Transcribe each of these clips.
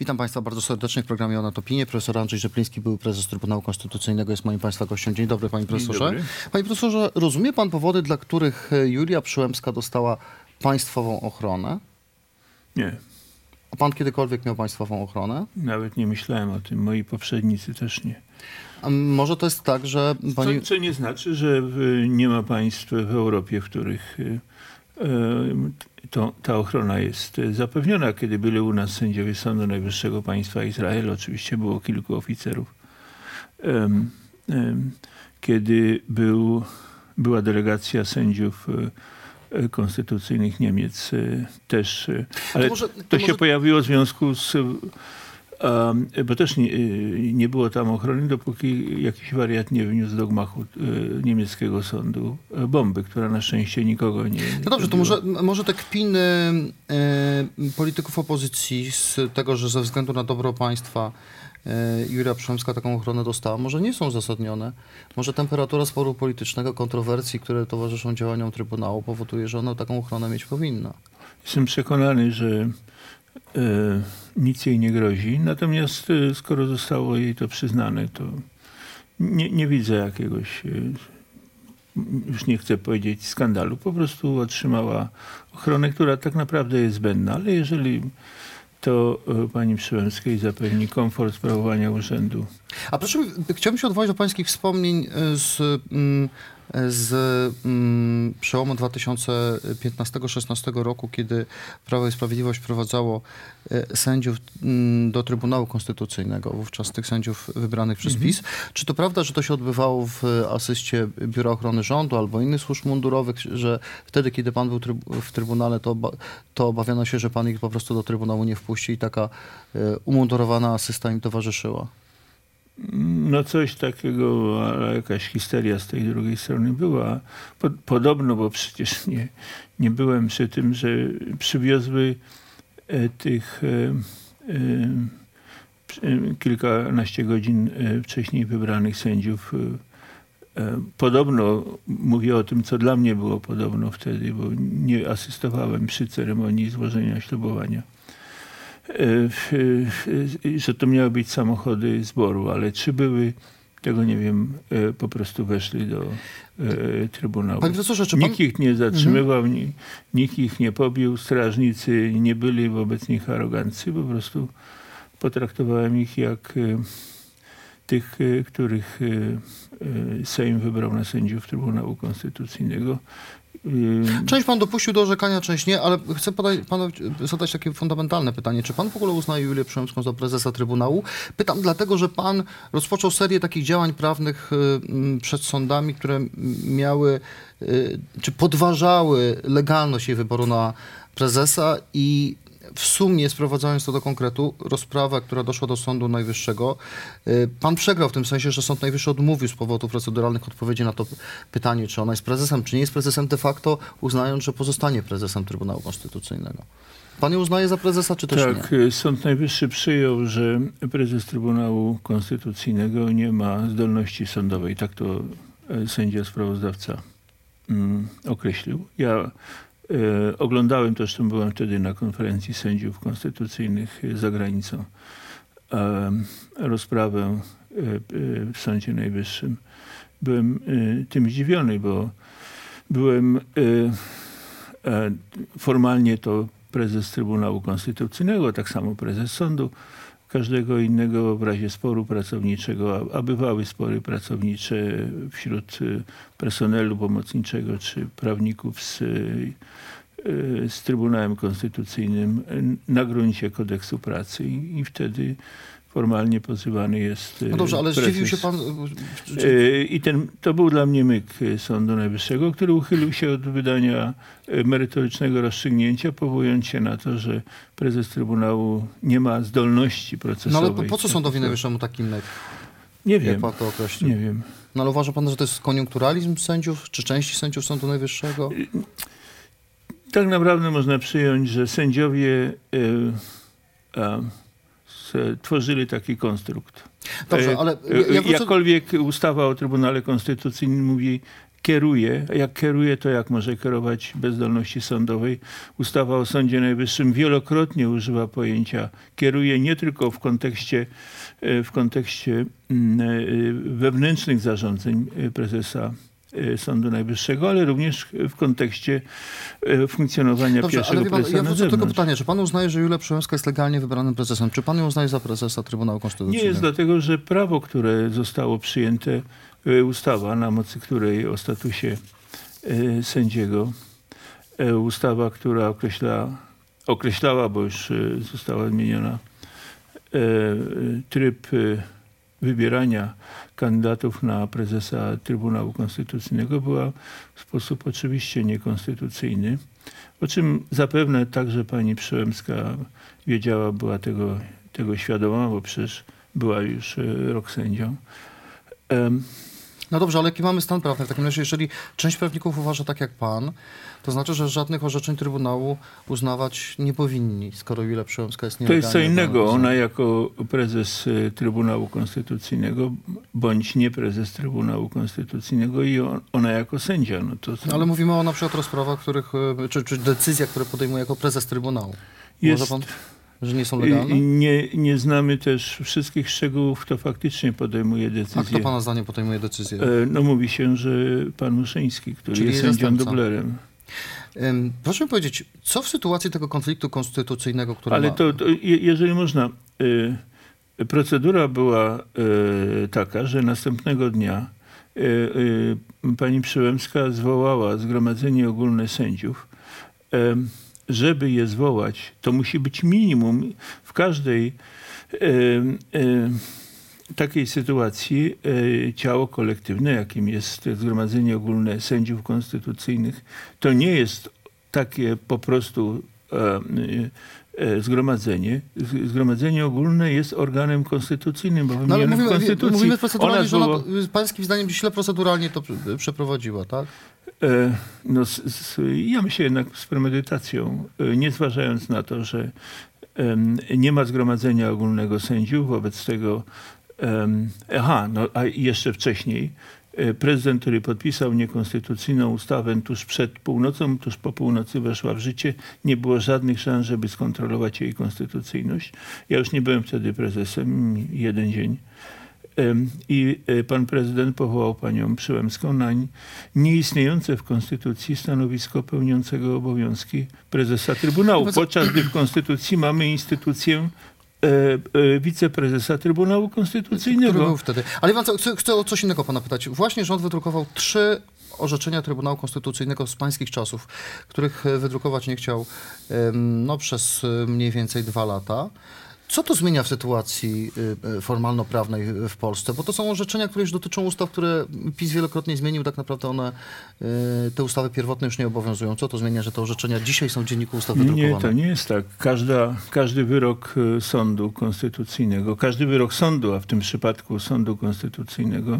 Witam Państwa bardzo serdecznie w programie Ona Opinie. Profesor Andrzej Rzepliński, były prezes Trybunału Konstytucyjnego, jest moim Państwa gościem. Dzień dobry, Panie Profesorze. dobry. Panie Profesorze, rozumie Pan powody, dla których Julia Przyłębska dostała państwową ochronę? Nie, A Pan kiedykolwiek miał państwową ochronę? nawet nie myślałem o tym. Moi poprzednicy też nie. A może to jest tak, że Pani... Co, co nie znaczy, że nie ma państw w Europie, w których y, e, to, ta ochrona jest e, zapewniona. Kiedy byli u nas sędziowie Sądu Najwyższego Państwa Izrael, oczywiście było kilku oficerów. Kiedy był, była delegacja sędziów e, e, konstytucyjnych Niemiec też, ale może- to, to się może- pojawiło w związku z Bo też nie, y, nie było tam ochrony, dopóki jakiś wariat nie wniósł do gmachu y, niemieckiego sądu y, bomby, która na szczęście nikogo nie. No dobrze, to może, może te kpiny e, polityków opozycji z tego, że ze względu na dobro państwa e, Julia Przyłębska taką ochronę dostała, może nie są uzasadnione. Może temperatura sporu politycznego, kontrowersji, które towarzyszą działaniom Trybunału powoduje, że ona taką ochronę mieć powinna. Jestem przekonany, że e, nic jej nie grozi. Natomiast e, skoro zostało jej to przyznane, to nie, nie widzę jakiegoś, e, już nie chcę powiedzieć skandalu. Po prostu otrzymała ochronę, która tak naprawdę jest zbędna. Ale jeżeli to e, pani Przyłębskiej zapewni komfort sprawowania urzędu, A proszę, chciałbym się odwołać do pańskich wspomnień e, z, mm, e, z mm, przełomu 2015-16 roku, kiedy Prawo i Sprawiedliwość wprowadzało e, sędziów mm, do Trybunału Konstytucyjnego, wówczas tych sędziów wybranych przez PiS. Czy to prawda, że to się odbywało w asyście Biura Ochrony Rządu albo innych służb mundurowych, że wtedy, kiedy pan był w Trybunale, to, oba- to obawiano się, że pan ich po prostu do Trybunału nie wpuści i taka e, umundurowana asysta im towarzyszyła? No coś takiego, ale jakaś histeria z tej drugiej strony była. Po, podobno, bo przecież nie, nie byłem przy tym, że przywiozły e, tych e, e, kilkanaście godzin wcześniej wybranych sędziów. Podobno mówię o tym, co dla mnie było podobno wtedy, bo nie asystowałem przy ceremonii złożenia ślubowania że to miały być samochody zboru, ale czy były, tego nie wiem, po prostu weszli do Trybunału. Panie profesorze, czy pan... Nikt ich nie zatrzymywał, ni, nikt ich nie pobił, strażnicy nie byli wobec nich arogancy, po prostu potraktowałem ich jak tych, których Sejm wybrał na sędziów Trybunału Konstytucyjnego. Część pan dopuścił do orzekania, część nie, ale chcę panu zadać takie fundamentalne pytanie. Czy pan w ogóle uznaje Julię Przyłębską za prezesa Trybunału? Pytam dlatego, że pan rozpoczął serię takich działań prawnych y, przed sądami, które miały, y, czy podważały legalność jej wyboru na prezesa i w sumie, sprowadzając to do konkretu, rozprawa, która doszła do Sądu Najwyższego, y, pan przegrał w tym sensie, że Sąd Najwyższy odmówił z powodów proceduralnych odpowiedzi na to pytanie, czy ona jest prezesem, czy nie jest prezesem, de facto uznając, że pozostanie prezesem Trybunału Konstytucyjnego. Pan ją uznaje za prezesa, czy też Tak, nie? e, Sąd Najwyższy przyjął, że prezes Trybunału Konstytucyjnego nie ma zdolności sądowej. Tak to e, sędzia sprawozdawca mm, określił. Ja oglądałem, to zresztą byłem wtedy na konferencji sędziów konstytucyjnych e, za granicą, e, rozprawę e, e, w Sądzie Najwyższym. Byłem e, tym zdziwiony, bo byłem e, e, formalnie to prezes Trybunału Konstytucyjnego, tak samo prezes sądu każdego innego w razie sporu pracowniczego, a, bywały spory pracownicze wśród y, personelu pomocniczego czy prawników z, y, z Trybunałem Konstytucyjnym y, na gruncie kodeksu pracy. I wtedy formalnie pozywany jest No dobrze, ale prezes. zdziwił się pan... E, I ten, to był dla mnie myk e, Sądu Najwyższego, który uchylił się od wydania e, merytorycznego rozstrzygnięcia, powołując się na to, że prezes Trybunału nie ma zdolności No procesowej. ale po, po co Sądowi Najwyższemu taki myk, Nie jak wiem, pan to określił? nie wiem. No ale uważa pan, że to jest koniunkturalizm sędziów, czy części sędziów Sądu Najwyższego? Tak naprawdę można przyjąć, że sędziowie e, a, s- tworzyli taki konstrukt. Dobrze, E, ale e, ja wrócę... Jakkolwiek ustawa o Trybunale Konstytucyjnym mówi, kieruje. A Jak kieruje, to jak może kierować bez zdolności sądowej? Ustawa o Sądzie Najwyższym wielokrotnie używa pojęcia kieruje nie tylko w kontekście, e, w kontekście mm, e, wewnętrznych zarządzeń e, prezesa e, Sądu Najwyższego, ale również w kontekście e, funkcjonowania Dobrze, ale pierwszego wie pan, prezesa ja na wrócę do tego zewnątrz. pytania. Czy pan uznaje, że Julia Przyłębska jest legalnie wybranym prezesem? Czy pan ją uznaje za prezesa Trybunału Nie Konstytucyjnego? jest dlatego, że prawo, które zostało przyjęte, e, ustawa, na mocy której o statusie sędziego, ustawa, która określa, określała, bo już została zmieniona, tryb wybierania kandydatów na prezesa Trybunału Konstytucyjnego była w sposób oczywiście niekonstytucyjny, o czym zapewne także pani Przyłębska wiedziała, była tego, tego świadoma, bo przecież była już e, rok sędzią. Em, No dobrze, ale jaki mamy stan prawny? W takim razie, jeżeli część prawników uważa tak jak pan, to znaczy, że żadnych orzeczeń Trybunału uznawać nie powinni, skoro Julia Przyłębska jest To nielegalnie jest co innego. Ona jako prezes e, Trybunału Konstytucyjnego, bądź nie prezes Trybunału Konstytucyjnego i on, ona jako sędzia. No to Ale mówimy o na przykład rozprawach, których, e, czy, czy decyzjach, które podejmuje jako prezes Trybunału. jest, Może pan, że nie są legalne? i nie, nie znamy też wszystkich szczegółów, kto faktycznie podejmuje A kto decyzję. pana zdaniem podejmuje decyzję? E, No mówi się, że pan Muszyński, który Czyli jest sędzią dublerem. Em, Proszę mi powiedzieć, co w sytuacji tego konfliktu konstytucyjnego, który Ale ma... to, to je- jeżeli można, y, procedura była y, taka, że następnego dnia pani Przyłębska zwołała Zgromadzenie Ogólne Sędziów. Żeby je zwołać, to musi być minimum w każdej em, em, takiej sytuacji e, ciało kolektywne, jakim jest Zgromadzenie Ogólne Sędziów Konstytucyjnych, to nie jest takie po prostu e, e, zgromadzenie. Zgromadzenie Ogólne jest organem konstytucyjnym, bo No ale wymienione w mówimy, Konstytucji. mówimy proceduralnie, Ona że ona pańskim zdaniem źle proceduralnie to prze- przeprowadziła, tak? E, No, z, z, ja myślę jednak z premedytacją, e, nie zważając na to, że nie ma zgromadzenia ogólnego sędziów, wobec tego, aha, no a jeszcze wcześniej, e, prezydent, który podpisał niekonstytucyjną ustawę tuż przed północą, tuż po północy weszła w życie, nie było żadnych szans, żeby skontrolować jej konstytucyjność. Ja już nie byłem wtedy prezesem, jeden dzień. I e, pan prezydent powołał panią Przyłębską na nieistniejące w Konstytucji stanowisko pełniącego obowiązki prezesa Trybunału, No podczas gdy w Konstytucji mamy instytucję e, e, wiceprezesa Trybunału Który Konstytucyjnego. był wtedy. Ale Iwan, chcę, chcę o coś innego pana pytać. Właśnie rząd wydrukował trzy orzeczenia Trybunału Konstytucyjnego z pańskich czasów, których wydrukować nie chciał no, przez mniej więcej dwa lata. Co to zmienia w sytuacji y, y, formalno-prawnej w Polsce? Bo to są orzeczenia, które już dotyczą ustaw, które PiS wielokrotnie zmienił. Tak naprawdę one, y, te ustawy pierwotne już nie obowiązują. Co to zmienia, że te orzeczenia dzisiaj są w Dzienniku Ustaw Nie, wydrukowane? to nie jest tak. Każda, każdy wyrok sądu konstytucyjnego, każdy wyrok sądu, a w tym przypadku sądu konstytucyjnego,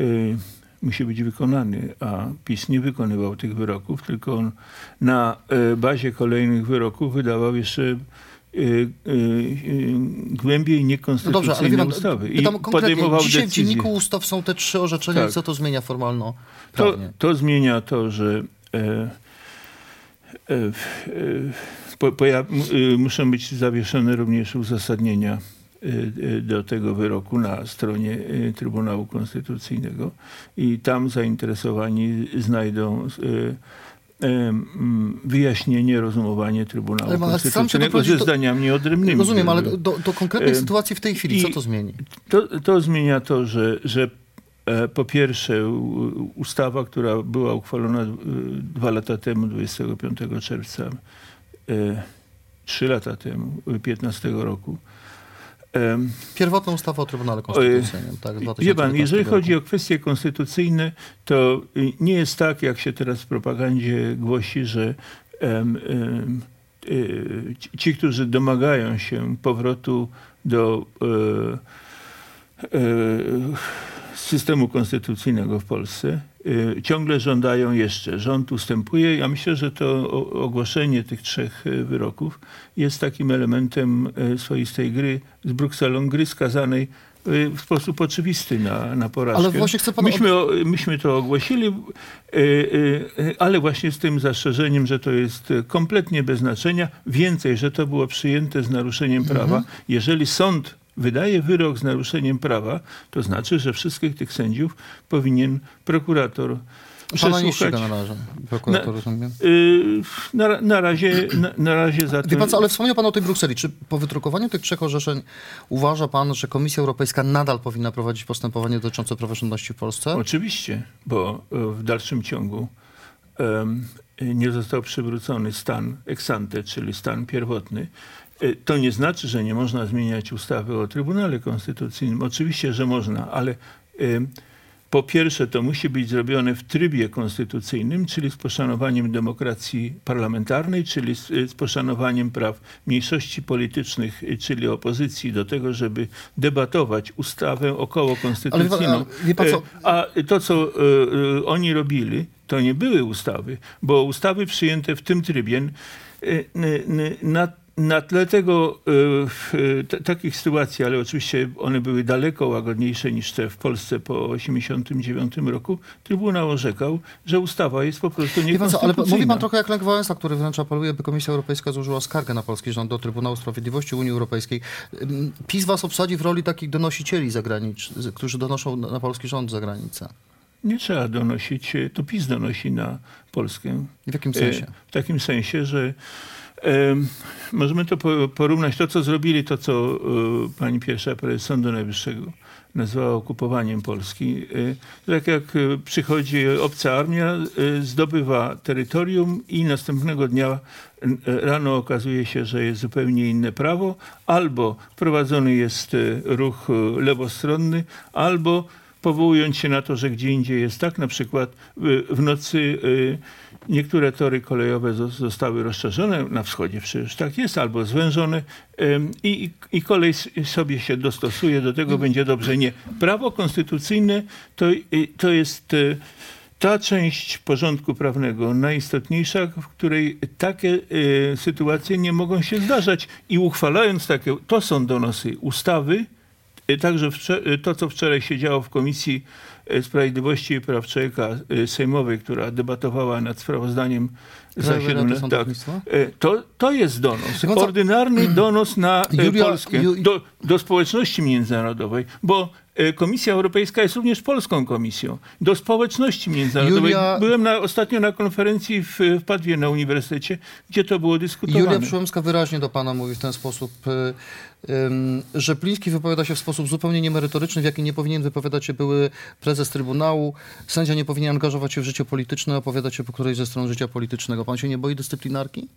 e, musi być wykonany, a PiS nie wykonywał tych wyroków, tylko on na bazie kolejnych wyroków wydawał jeszcze e, e, e, głębiej No niekonstytucyjne dobrze, wie pan, ustawy i podejmował dzisiaj w decyzje. Dzienniku Ustaw są te trzy orzeczenia Tak. i co to zmienia To, formalno-prawnie? to zmienia to, że e, e, e, po, m- y, muszą być zawieszone również uzasadnienia y, y, do tego wyroku na stronie y, Trybunału Konstytucyjnego i tam zainteresowani znajdą y, wyjaśnienie, rozumowanie Trybunału Ale Konstytucyjnego ze zdaniami odrębnymi. Rozumiem, ale do, do konkretnej sytuacji w tej chwili, co to zmieni? to, to zmienia to, że, że e, po pierwsze ustawa, która była uchwalona e, dwa lata temu, 25 czerwca, e, trzy lata temu, e, 15 roku. Pierwotna ustawa o Trybunale Konstytucyjnym, tak? Wie pan, 2019 jeżeli roku. chodzi o kwestie konstytucyjne, to y, nie jest tak, jak się teraz w propagandzie głosi, że em, y, ci- którzy domagają się powrotu do e, e, systemu konstytucyjnego w Polsce, ciągle żądają jeszcze. Rząd ustępuje. Ja myślę, że to ogłoszenie tych trzech y, wyroków jest takim elementem y, swoistej gry z Brukselą, gry skazanej y, w sposób oczywisty na, na porażkę. Ale właśnie chcę pana- myśmy, myśmy to ogłosili, y, y, y, ale właśnie z tym zastrzeżeniem, że to jest y, kompletnie bez znaczenia. Więcej, że to było przyjęte z naruszeniem Mhm. prawa. Jeżeli sąd wydaje wyrok z naruszeniem prawa, to znaczy, że wszystkich tych sędziów powinien prokurator Pana przesłuchać. ściga na razie, prokurator, Na- rozumiem. Y, na, na, razie, na, na razie za to... pan ale wspomniał pan o tej Brukseli. Czy po wydrukowaniu tych trzech orzeczeń uważa pan, że Komisja Europejska nadal powinna prowadzić postępowanie dotyczące praworządności w Polsce? Oczywiście, bo e, w dalszym ciągu em, nie został przywrócony stan ex ante, czyli stan pierwotny. E, To nie znaczy, że nie można zmieniać ustawy o Trybunale Konstytucyjnym. Oczywiście, że można, ale po pierwsze to musi być zrobione w trybie konstytucyjnym, czyli z poszanowaniem demokracji parlamentarnej, czyli z, z poszanowaniem praw mniejszości politycznych, y, czyli opozycji do tego, żeby debatować ustawę około konstytucyjną. A to, co oni robili, to nie były ustawy, bo ustawy przyjęte w tym trybie na, na tle tego, e, w, e, t- takich sytuacji, ale oczywiście one były daleko łagodniejsze niż te w Polsce po 1989 roku, Trybunał orzekał, że ustawa jest po prostu co, ale niekonstytucyjna. mówi pan trochę jak Lech Wałęsa, który wręcz apeluje, by Komisja Europejska złożyła skargę na polski rząd do Trybunału Sprawiedliwości Unii Europejskiej. PiS was obsadzi w roli takich donosicieli zagranicznych, którzy donoszą na polski rząd za granicę. Nie trzeba donosić, to PiS donosi na Polskę. W jakim sensie? E, W takim sensie, że możemy to po- porównać, to co zrobili, to co e, pani pierwsza prezes Sądu Najwyższego nazwała okupowaniem Polski. E, tak jak e, przychodzi obca armia, zdobywa terytorium i następnego dnia rano okazuje się, że jest zupełnie inne prawo, albo prowadzony jest ruch lewostronny, albo powołując się na to, że gdzie indziej jest tak, na przykład y, w nocy y, niektóre tory kolejowe zo- zostały rozszerzone, na wschodzie przecież tak jest, albo zwężone i, i kolej sobie się dostosuje, do tego będzie dobrze. Nie. Prawo konstytucyjne to, y, to jest ta część porządku prawnego najistotniejsza, w której takie sytuacje nie mogą się zdarzać i uchwalając takie, to są donosy ustawy, Także wcze- y, to, co wczoraj się działo w Komisji y, Sprawiedliwości i Praw Człowieka y, Sejmowej, która debatowała nad sprawozdaniem za Krajowej Rady 7 tak, y, to, to jest donos. Ordynarny donos na y, Julia- Polskę, do, do społeczności międzynarodowej, bo y, Komisja Europejska jest również polską komisją. Do społeczności międzynarodowej. Julia- Byłem na, ostatnio na konferencji w, w Padwie na uniwersytecie, gdzie to było dyskutowane. Julia Przyłębska wyraźnie do pana mówi w ten sposób, ym, że Pliński wypowiada się w sposób zupełnie niemerytoryczny, w jaki nie powinien wypowiadać się były prezes Trybunału. Sędzia nie powinien angażować się w życie polityczne, opowiadać się po którejś ze stron życia politycznego. Pan się nie boi dyscyplinarki?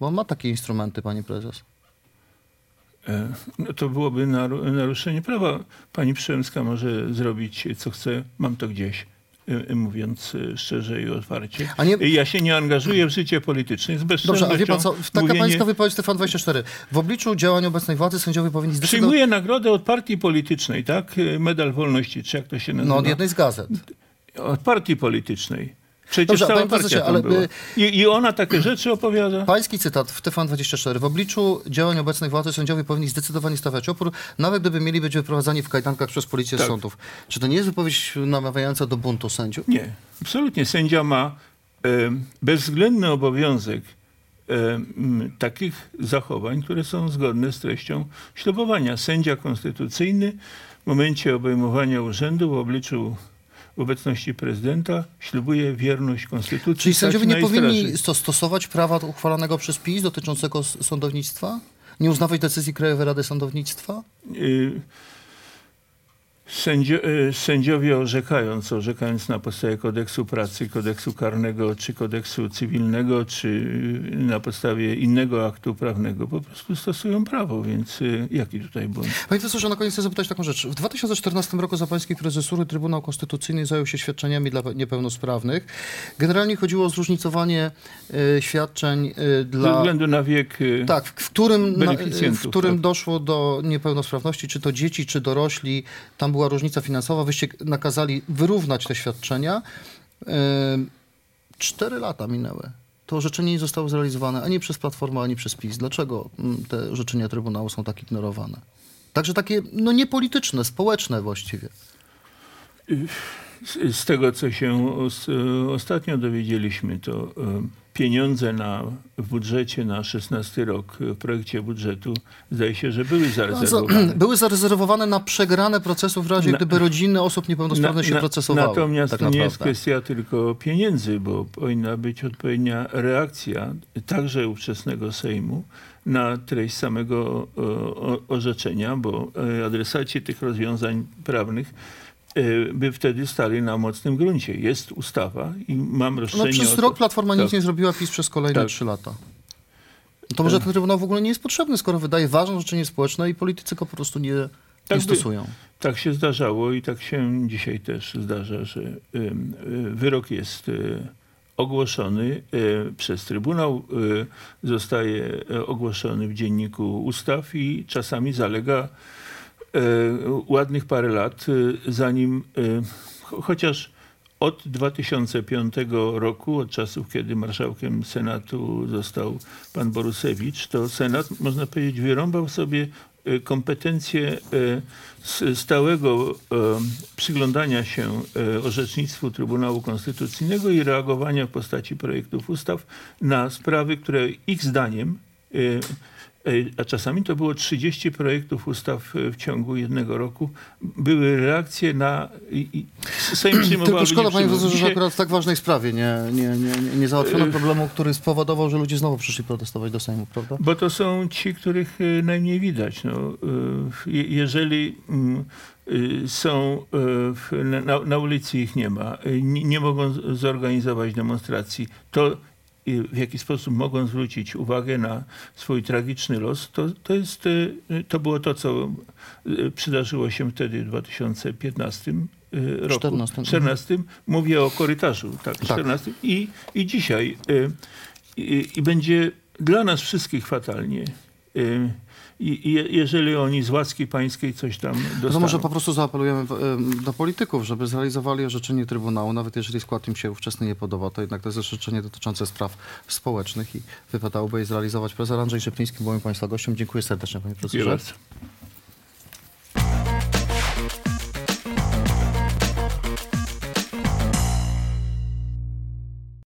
Bo on ma takie instrumenty, pani prezes. No to byłoby naru- naruszenie prawa. Pani Przyłębska może zrobić, co chce. Mam to gdzieś, e, e, mówiąc szczerze i otwarcie. A nie- Ja się nie angażuję w życie polityczne. Z Dobrze, a wie pan co, taka mówienie- pańska wypowiedź Stefan 24. W obliczu działań obecnej władzy sędziowie powinni zdecydować... Przyjmuję nagrodę od partii politycznej, tak? Medal wolności, czy jak to się nazywa? No od jednej z gazet. Od partii politycznej. Przecież Dobrze, cała partia ale, y- I, I ona takie rzeczy opowiada. Pański cytat w TFAN24. W obliczu działań obecnej władzy sędziowie powinni zdecydowanie stawiać opór, nawet gdyby mieli być wyprowadzani w kajdankach przez policję Tak. sądów. Czy to nie jest wypowiedź namawiająca do buntu sędziów? Nie, absolutnie. Sędzia ma e, bezwzględny obowiązek e, m, takich zachowań, które są zgodne z treścią ślubowania. Sędzia konstytucyjny w momencie obejmowania urzędu w obliczu w obecności prezydenta ślubuje wierność konstytucji. Czyli sędziowie nie powinni stosować prawa uchwalanego przez PiS dotyczącego sądownictwa? Nie uznawać decyzji Krajowej Rady Sądownictwa? Y, Sędzio, y, sędziowie orzekając, orzekając na podstawie kodeksu pracy, kodeksu karnego, czy kodeksu cywilnego, czy na podstawie innego aktu prawnego, po prostu stosują prawo, więc y, jaki tutaj błąd? Panie profesorze, na koniec chcę zapytać taką rzecz. W 2014 roku za pańskiej prezesury Trybunał Konstytucyjny zajął się świadczeniami dla niepełnosprawnych. Generalnie chodziło o zróżnicowanie e, świadczeń e, Ze dla... względu na wiek y, Tak, w którym, na, w którym tak. doszło do niepełnosprawności, czy to dzieci, czy dorośli, tam była różnica finansowa, wyście nakazali wyrównać te świadczenia. Ym, Cztery lata minęły. To orzeczenie nie zostało zrealizowane ani przez Platformę, ani przez PiS. Dlaczego mm, te orzeczenia Trybunału są tak ignorowane? Także takie, no niepolityczne, społeczne właściwie. Z, z tego, co się os, ostatnio dowiedzieliśmy, to e, pieniądze na, w budżecie na 16 rok, w projekcie budżetu, zdaje się, że były No, za, zarezerwowane. były zarezerwowane na przegrane procesy w razie, Na- gdyby rodziny osób niepełnosprawnych się procesowały. Natomiast tak to nie jest kwestia tylko pieniędzy, bo powinna być odpowiednia reakcja także ówczesnego Sejmu na treść samego e, o- orzeczenia, bo e, adresaci tych rozwiązań prawnych by wtedy stali na mocnym gruncie. Jest ustawa i mam No roszczenie przez o to- rok Platforma nic Tak. nie zrobiła, PiS przez kolejne Tak. trzy lata. To może ten Trybunał w ogóle nie jest potrzebny, skoro wydaje ważne orzeczenie społeczne i politycy go po prostu nie, nie Tak by- stosują. Tak się zdarzało i tak się dzisiaj też zdarza, że ym, y, wyrok jest y, ogłoszony y, przez Trybunał, y, zostaje y, ogłoszony w dzienniku ustaw i czasami zalega y, ładnych parę lat, y, zanim cho- chociaż od 2005 roku, od czasów, kiedy marszałkiem Senatu został pan Borusewicz, to Senat, można powiedzieć, wyrąbał sobie kompetencje stałego przyglądania się orzecznictwu Trybunału Konstytucyjnego i reagowania w postaci projektów ustaw na sprawy, które ich zdaniem a czasami to było 30 projektów ustaw y, w ciągu jednego roku, były reakcje na... I, i Sejm przyjmował Tylko szkoda, nie panie profesorze, że akurat w tak ważnej sprawie nie, nie, nie, nie, załatwiono Y- problemu, który spowodował, że ludzie znowu przyszli protestować do Sejmu, prawda? Bo to są ci, których y, najmniej widać. No, y, je- jeżeli mm, y, są y, na, na ulicy ich nie ma, y, nie, nie mogą zorganizować demonstracji, to y, w jaki sposób mogą zwrócić uwagę na swój tragiczny los, to, to, jest, y, to było to, co y, przydarzyło się wtedy w 2015 y, roku. 14. 14. Mówię o korytarzu, tak, 14. I, i dzisiaj y, i, i będzie dla nas wszystkich fatalnie. I, i je- jeżeli oni z łaski pańskiej coś tam dostaną. No to może po prostu zaapelujemy do polityków, żeby zrealizowali orzeczenie Trybunału, nawet jeżeli skład im się ówczesny nie podoba, to jednak to jest orzeczenie dotyczące spraw społecznych i wypadałoby je zrealizować. Profesor Andrzej Szepliński był moim Państwa gościem. Dziękuję serdecznie, panie profesorze.